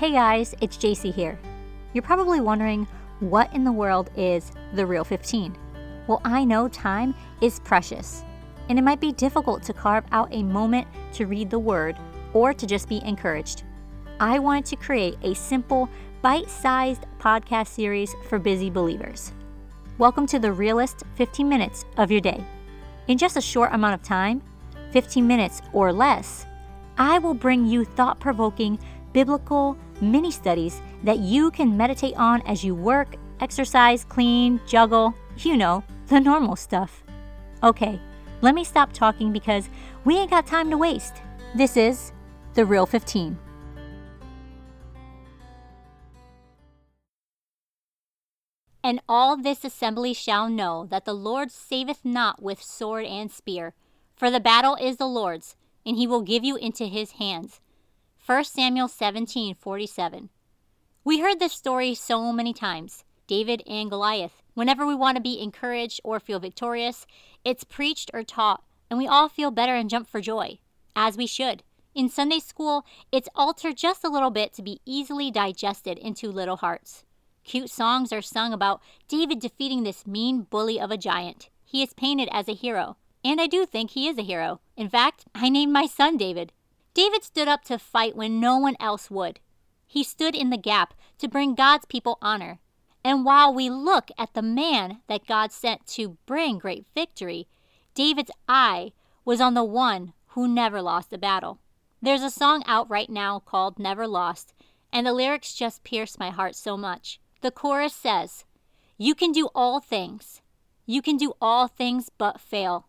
Hey guys, it's JC here. You're probably wondering what in the world is the real 15? Well, I know time is precious, and it might be difficult to carve out a moment to read the word or to just be encouraged. I wanted to create a simple, bite sized podcast series for busy believers. Welcome to the realest 15 minutes of your day. In just a short amount of time, 15 minutes or less, I will bring you thought provoking biblical mini studies that you can meditate on as you work, exercise, clean, juggle, you know, the normal stuff. Okay, let me stop talking because we ain't got time to waste. This is The Real 15. And all this assembly shall know that the Lord saveth not with sword and spear, for the battle is the Lord's, and he will give you into his hands. 1 Samuel 17 47. We heard this story so many times David and Goliath. Whenever we want to be encouraged or feel victorious, it's preached or taught, and we all feel better and jump for joy, as we should. In Sunday school, it's altered just a little bit to be easily digested into little hearts. Cute songs are sung about David defeating this mean bully of a giant. He is painted as a hero, and I do think he is a hero. In fact, I named my son David. David stood up to fight when no one else would. He stood in the gap to bring God's people honor. And while we look at the man that God sent to bring great victory, David's eye was on the one who never lost a battle. There's a song out right now called Never Lost, and the lyrics just pierce my heart so much. The chorus says, You can do all things. You can do all things but fail.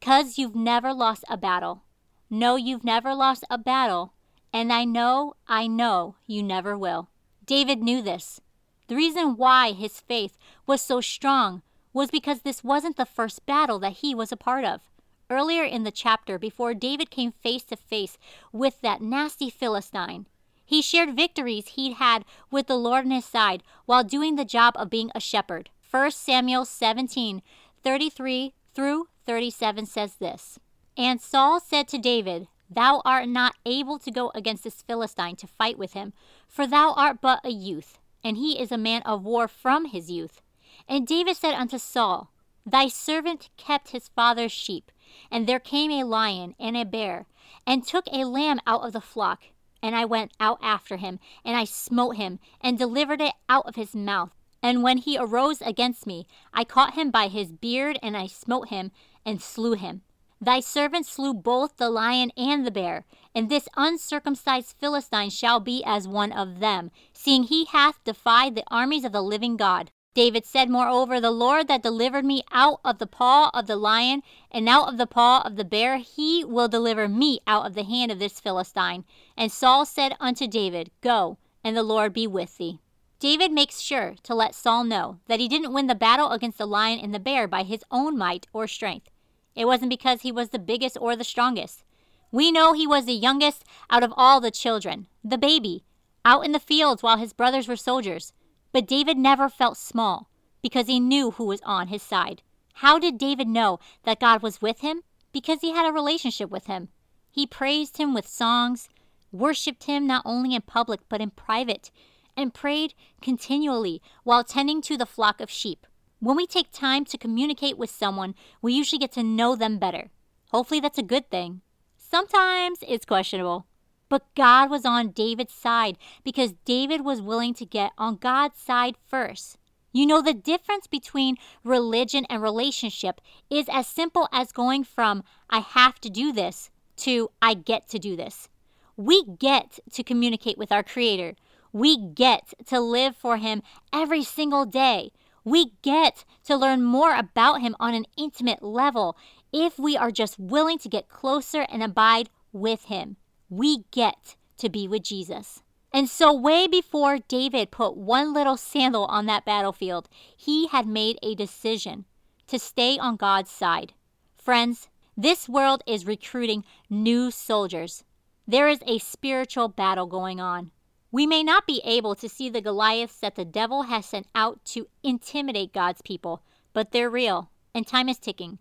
Cause you've never lost a battle. No, you've never lost a battle. And I know, I know you never will. David knew this. The reason why his faith was so strong was because this wasn't the first battle that he was a part of. Earlier in the chapter, before David came face to face with that nasty Philistine, he shared victories he'd had with the Lord on his side while doing the job of being a shepherd. 1 Samuel 17 33 through 37 says this And Saul said to David, Thou art not able to go against this Philistine to fight with him, for thou art but a youth, and he is a man of war from his youth. And David said unto Saul, Thy servant kept his father's sheep, and there came a lion and a bear, and took a lamb out of the flock. And I went out after him, and I smote him, and delivered it out of his mouth. And when he arose against me, I caught him by his beard, and I smote him, and slew him. Thy servant slew both the lion and the bear, and this uncircumcised Philistine shall be as one of them, seeing he hath defied the armies of the living God. David said, Moreover, the Lord that delivered me out of the paw of the lion and out of the paw of the bear, he will deliver me out of the hand of this Philistine. And Saul said unto David, Go, and the Lord be with thee. David makes sure to let Saul know that he didn't win the battle against the lion and the bear by his own might or strength. It wasn't because he was the biggest or the strongest. We know he was the youngest out of all the children, the baby, out in the fields while his brothers were soldiers. But David never felt small because he knew who was on his side. How did David know that God was with him? Because he had a relationship with him. He praised him with songs, worshiped him not only in public but in private, and prayed continually while tending to the flock of sheep. When we take time to communicate with someone, we usually get to know them better. Hopefully, that's a good thing. Sometimes it's questionable. But God was on David's side because David was willing to get on God's side first. You know, the difference between religion and relationship is as simple as going from I have to do this to I get to do this. We get to communicate with our Creator. We get to live for Him every single day. We get to learn more about Him on an intimate level if we are just willing to get closer and abide with Him we get to be with Jesus. And so, way before David put one little sandal on that battlefield, he had made a decision to stay on God's side. Friends, this world is recruiting new soldiers. There is a spiritual battle going on. We may not be able to see the Goliaths that the devil has sent out to intimidate God's people, but they're real, and time is ticking.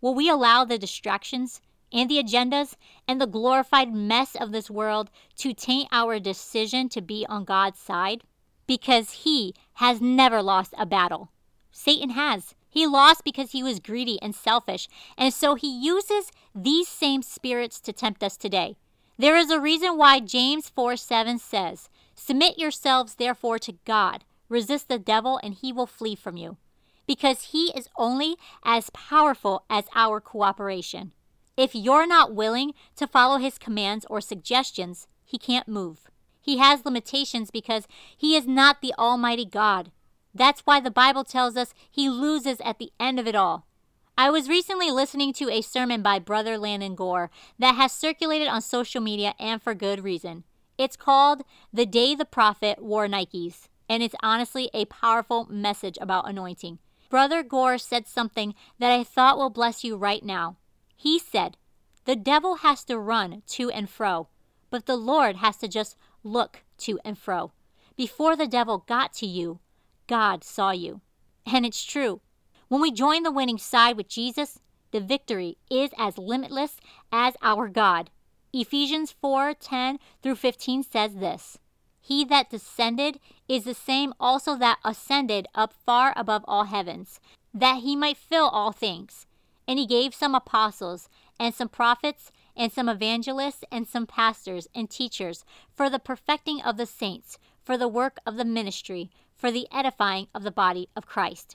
Will we allow the distractions and the agendas and the glorified mess of this world to taint our decision to be on God's side? Because He has never lost a battle. Satan has. He lost because he was greedy and selfish, and so he uses these same spirits to tempt us today. There is a reason why James 4 7 says, Submit yourselves therefore to God, resist the devil, and he will flee from you. Because he is only as powerful as our cooperation. If you're not willing to follow his commands or suggestions, he can't move. He has limitations because he is not the Almighty God. That's why the Bible tells us he loses at the end of it all. I was recently listening to a sermon by Brother Landon Gore that has circulated on social media and for good reason. It's called The Day the Prophet Wore Nikes, and it's honestly a powerful message about anointing. Brother Gore said something that I thought will bless you right now. He said, The devil has to run to and fro, but the Lord has to just look to and fro. Before the devil got to you, God saw you. And it's true. When we join the winning side with Jesus, the victory is as limitless as our God. Ephesians 4 10 through 15 says this He that descended is the same also that ascended up far above all heavens, that he might fill all things. And he gave some apostles, and some prophets, and some evangelists, and some pastors and teachers for the perfecting of the saints, for the work of the ministry, for the edifying of the body of Christ.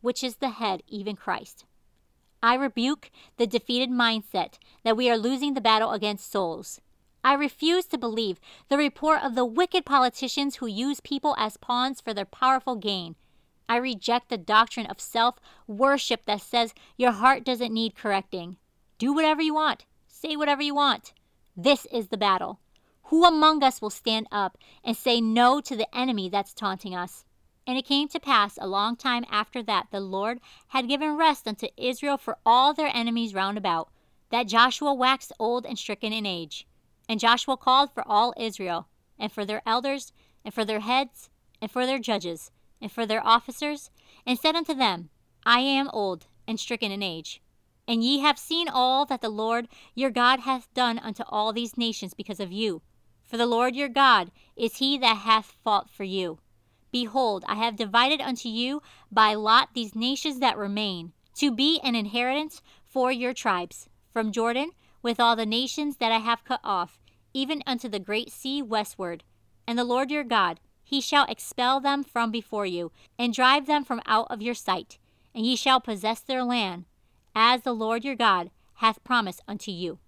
which is the head, even Christ. I rebuke the defeated mindset that we are losing the battle against souls. I refuse to believe the report of the wicked politicians who use people as pawns for their powerful gain. I reject the doctrine of self worship that says your heart doesn't need correcting. Do whatever you want, say whatever you want. This is the battle. Who among us will stand up and say no to the enemy that's taunting us? And it came to pass a long time after that the Lord had given rest unto Israel for all their enemies round about, that Joshua waxed old and stricken in age. And Joshua called for all Israel, and for their elders, and for their heads, and for their judges, and for their officers, and said unto them, I am old and stricken in age. And ye have seen all that the Lord your God hath done unto all these nations because of you. For the Lord your God is he that hath fought for you. Behold, I have divided unto you by lot these nations that remain, to be an inheritance for your tribes, from Jordan, with all the nations that I have cut off, even unto the great sea westward. And the Lord your God, he shall expel them from before you, and drive them from out of your sight, and ye shall possess their land, as the Lord your God hath promised unto you.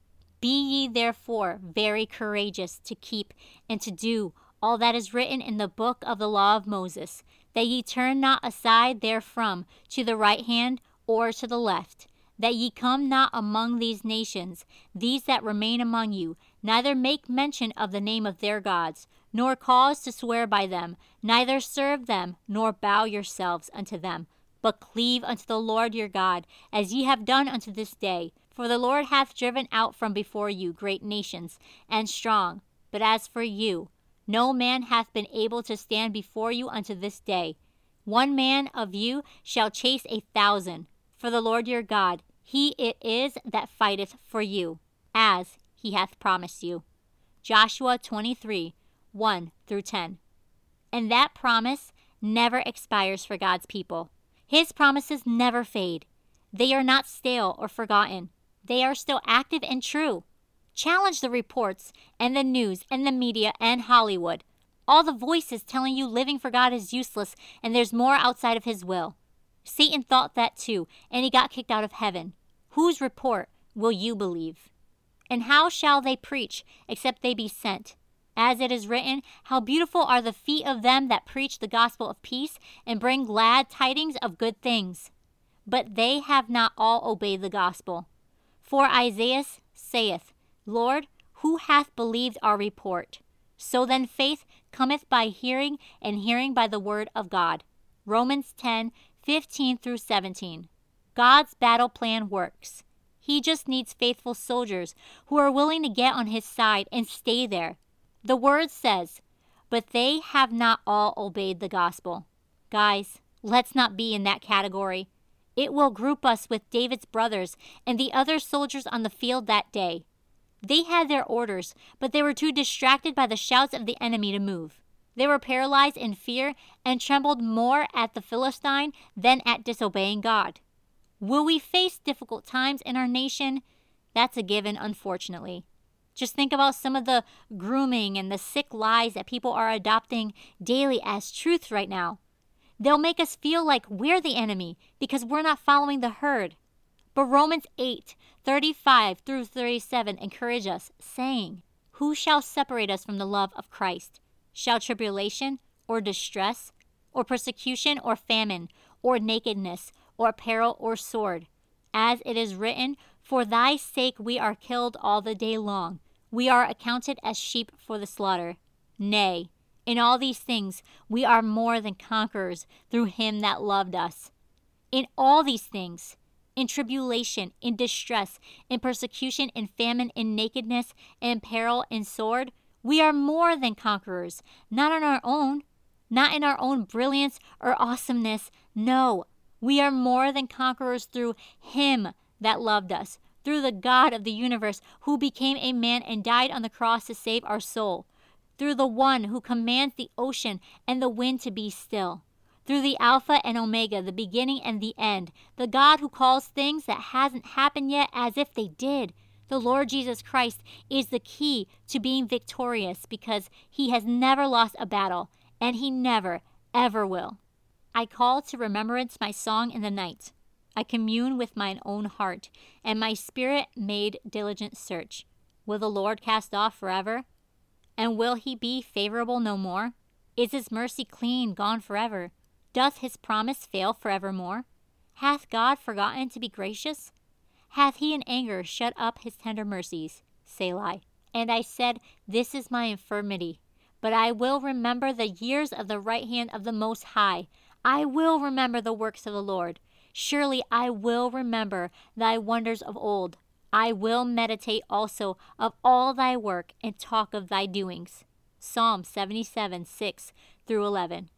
Be ye therefore very courageous to keep and to do all that is written in the book of the law of Moses, that ye turn not aside therefrom to the right hand or to the left, that ye come not among these nations, these that remain among you, neither make mention of the name of their gods, nor cause to swear by them, neither serve them, nor bow yourselves unto them, but cleave unto the Lord your God, as ye have done unto this day. For the Lord hath driven out from before you great nations and strong. But as for you, no man hath been able to stand before you unto this day. One man of you shall chase a thousand. For the Lord your God, he it is that fighteth for you, as he hath promised you. Joshua 23 1 through 10. And that promise never expires for God's people. His promises never fade, they are not stale or forgotten, they are still active and true. Challenge the reports and the news and the media and Hollywood. All the voices telling you living for God is useless and there's more outside of His will. Satan thought that too, and he got kicked out of heaven. Whose report will you believe? And how shall they preach except they be sent? As it is written, How beautiful are the feet of them that preach the gospel of peace and bring glad tidings of good things. But they have not all obeyed the gospel. For Isaiah saith, Lord, who hath believed our report? So then faith cometh by hearing, and hearing by the word of God. Romans 10 15 through 17. God's battle plan works. He just needs faithful soldiers who are willing to get on his side and stay there. The word says, But they have not all obeyed the gospel. Guys, let's not be in that category. It will group us with David's brothers and the other soldiers on the field that day. They had their orders, but they were too distracted by the shouts of the enemy to move. They were paralyzed in fear and trembled more at the Philistine than at disobeying God. Will we face difficult times in our nation? That's a given, unfortunately. Just think about some of the grooming and the sick lies that people are adopting daily as truth right now. They'll make us feel like we're the enemy because we're not following the herd. But Romans 8, 35 through 37 encourage us, saying, Who shall separate us from the love of Christ? Shall tribulation, or distress, or persecution, or famine, or nakedness, or peril, or sword? As it is written, For thy sake we are killed all the day long. We are accounted as sheep for the slaughter. Nay, in all these things, we are more than conquerors through him that loved us. In all these things, in tribulation, in distress, in persecution, in famine, in nakedness, in peril, in sword, we are more than conquerors, not on our own, not in our own brilliance or awesomeness. No, we are more than conquerors through Him that loved us, through the God of the universe who became a man and died on the cross to save our soul through the one who commands the ocean and the wind to be still, through the Alpha and Omega, the beginning and the end, the God who calls things that hasn't happened yet as if they did. The Lord Jesus Christ is the key to being victorious because he has never lost a battle and he never, ever will. I call to remembrance my song in the night. I commune with mine own heart, and my spirit made diligent search. Will the Lord cast off forever? And will he be favorable no more? Is his mercy clean, gone forever? Doth his promise fail forevermore? Hath God forgotten to be gracious? Hath he in anger shut up his tender mercies? Selah. And I said, This is my infirmity. But I will remember the years of the right hand of the Most High. I will remember the works of the Lord. Surely I will remember thy wonders of old. I will meditate also of all thy work and talk of thy doings. Psalm 77 6 through 11.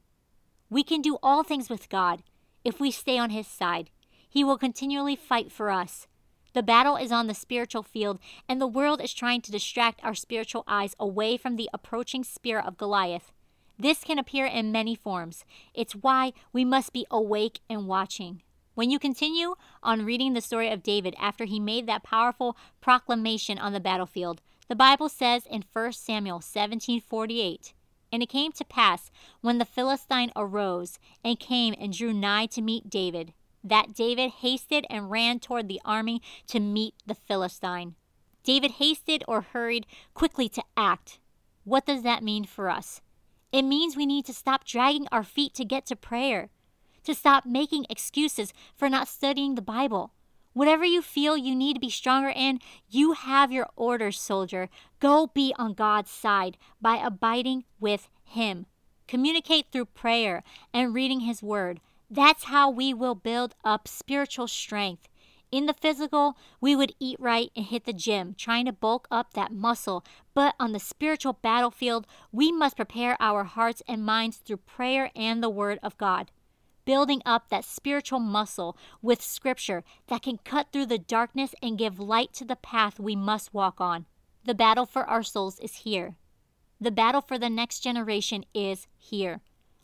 We can do all things with God if we stay on his side. He will continually fight for us. The battle is on the spiritual field, and the world is trying to distract our spiritual eyes away from the approaching spear of Goliath. This can appear in many forms. It's why we must be awake and watching. When you continue on reading the story of David after he made that powerful proclamation on the battlefield, the Bible says in 1 Samuel 17:48, and it came to pass when the Philistine arose and came and drew nigh to meet David, that David hasted and ran toward the army to meet the Philistine. David hasted or hurried quickly to act. What does that mean for us? It means we need to stop dragging our feet to get to prayer to stop making excuses for not studying the Bible. Whatever you feel you need to be stronger in, you have your orders, soldier. Go be on God's side by abiding with Him. Communicate through prayer and reading His Word. That's how we will build up spiritual strength. In the physical, we would eat right and hit the gym, trying to bulk up that muscle. But on the spiritual battlefield, we must prepare our hearts and minds through prayer and the Word of God building up that spiritual muscle with scripture that can cut through the darkness and give light to the path we must walk on. The battle for our souls is here. The battle for the next generation is here.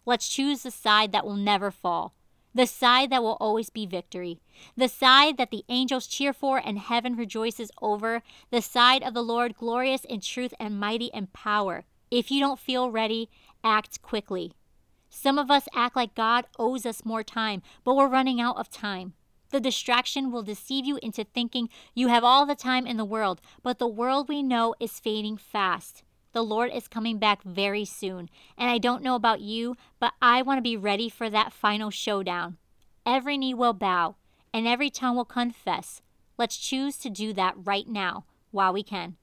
Let's choose the side that will never fall, the side that will always be victory, the side that the angels cheer for and heaven rejoices over, the side of the Lord glorious in truth and mighty in power. If you don't feel ready, act quickly. Some of us act like God owes us more time, but we're running out of time. The distraction will deceive you into thinking you have all the time in the world, but the world we know is fading fast. The Lord is coming back very soon, and I don't know about you, but I want to be ready for that final showdown. Every knee will bow, and every tongue will confess Let's choose to do that right now while we can.